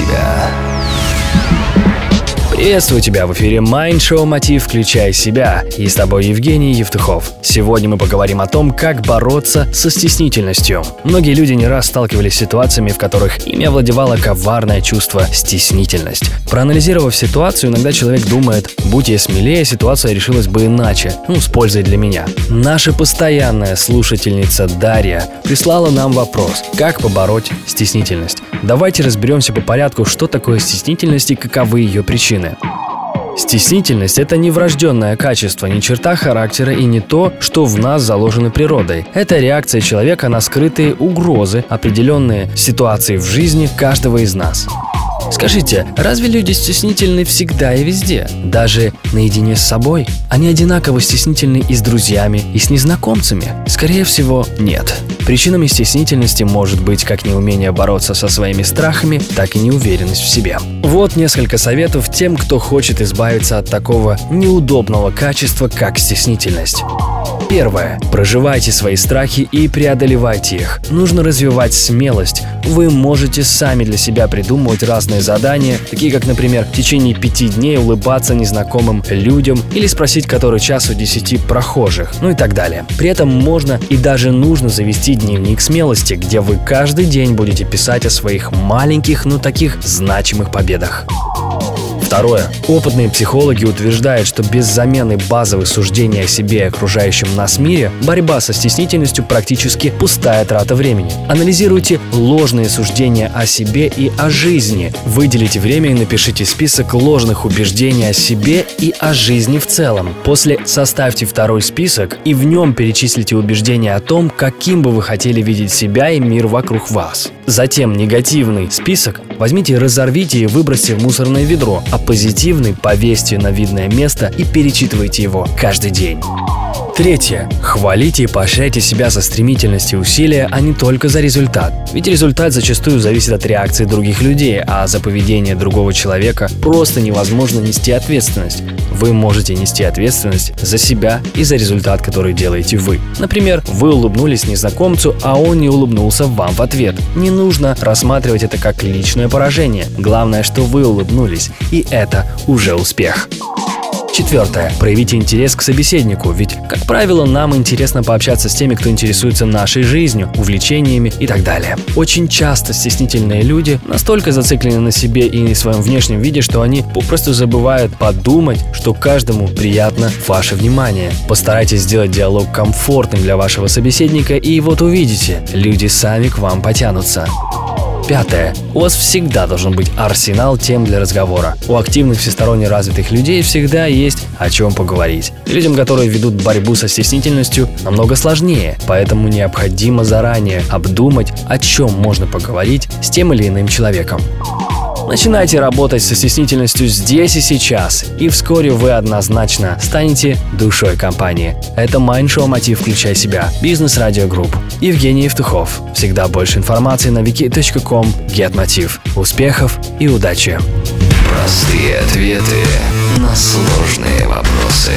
себя. Приветствую тебя в эфире Mind Show Мотив «Включай себя» и с тобой Евгений Евтухов. Сегодня мы поговорим о том, как бороться со стеснительностью. Многие люди не раз сталкивались с ситуациями, в которых ими овладевало коварное чувство стеснительность. Проанализировав ситуацию, иногда человек думает, будь я смелее, ситуация решилась бы иначе, ну, с пользой для меня. Наша постоянная слушательница Дарья прислала нам вопрос, как побороть стеснительность. Давайте разберемся по порядку, что такое стеснительность и каковы ее причины. Стеснительность – это не врожденное качество, не черта характера и не то, что в нас заложено природой. Это реакция человека на скрытые угрозы, определенные ситуации в жизни каждого из нас. Скажите, разве люди стеснительны всегда и везде? Даже наедине с собой? Они одинаково стеснительны и с друзьями, и с незнакомцами? Скорее всего, нет. Причинами стеснительности может быть как неумение бороться со своими страхами, так и неуверенность в себе. Вот несколько советов тем, кто хочет избавиться от такого неудобного качества, как стеснительность. Первое. Проживайте свои страхи и преодолевайте их. Нужно развивать смелость. Вы можете сами для себя придумывать разные задания, такие как, например, в течение пяти дней улыбаться незнакомым людям или спросить, который час у десяти прохожих, ну и так далее. При этом можно и даже нужно завести дневник смелости, где вы каждый день будете писать о своих маленьких, но таких значимых победах. Второе. Опытные психологи утверждают, что без замены базовых суждений о себе и окружающем нас мире борьба со стеснительностью практически пустая трата времени. Анализируйте ложные суждения о себе и о жизни. Выделите время и напишите список ложных убеждений о себе и о жизни в целом. После составьте второй список и в нем перечислите убеждения о том, каким бы вы хотели видеть себя и мир вокруг вас. Затем негативный список возьмите разорвите и выбросьте в мусорное ведро, а позитивный повесьте на видное место и перечитывайте его каждый день. Третье. Хвалите и поощряйте себя за стремительность и усилия, а не только за результат. Ведь результат зачастую зависит от реакции других людей, а за поведение другого человека просто невозможно нести ответственность. Вы можете нести ответственность за себя и за результат, который делаете вы. Например, вы улыбнулись незнакомцу, а он не улыбнулся вам в ответ. Не нужно рассматривать это как личное поражение. Главное, что вы улыбнулись, и это уже успех. Четвертое. Проявите интерес к собеседнику, ведь, как правило, нам интересно пообщаться с теми, кто интересуется нашей жизнью, увлечениями и так далее. Очень часто стеснительные люди настолько зациклены на себе и на своем внешнем виде, что они попросту забывают подумать, что каждому приятно ваше внимание. Постарайтесь сделать диалог комфортным для вашего собеседника, и вот увидите, люди сами к вам потянутся. Пятое. У вас всегда должен быть арсенал тем для разговора. У активных всесторонне развитых людей всегда есть о чем поговорить. Людям, которые ведут борьбу со стеснительностью, намного сложнее, поэтому необходимо заранее обдумать, о чем можно поговорить с тем или иным человеком. Начинайте работать со стеснительностью здесь и сейчас, и вскоре вы однозначно станете душой компании. Это Майндшоу Мотив Включай себя. Бизнес Радио Групп. Евгений Евтухов. Всегда больше информации на wiki.com GetMotiv. Успехов и удачи! Простые ответы на сложные вопросы.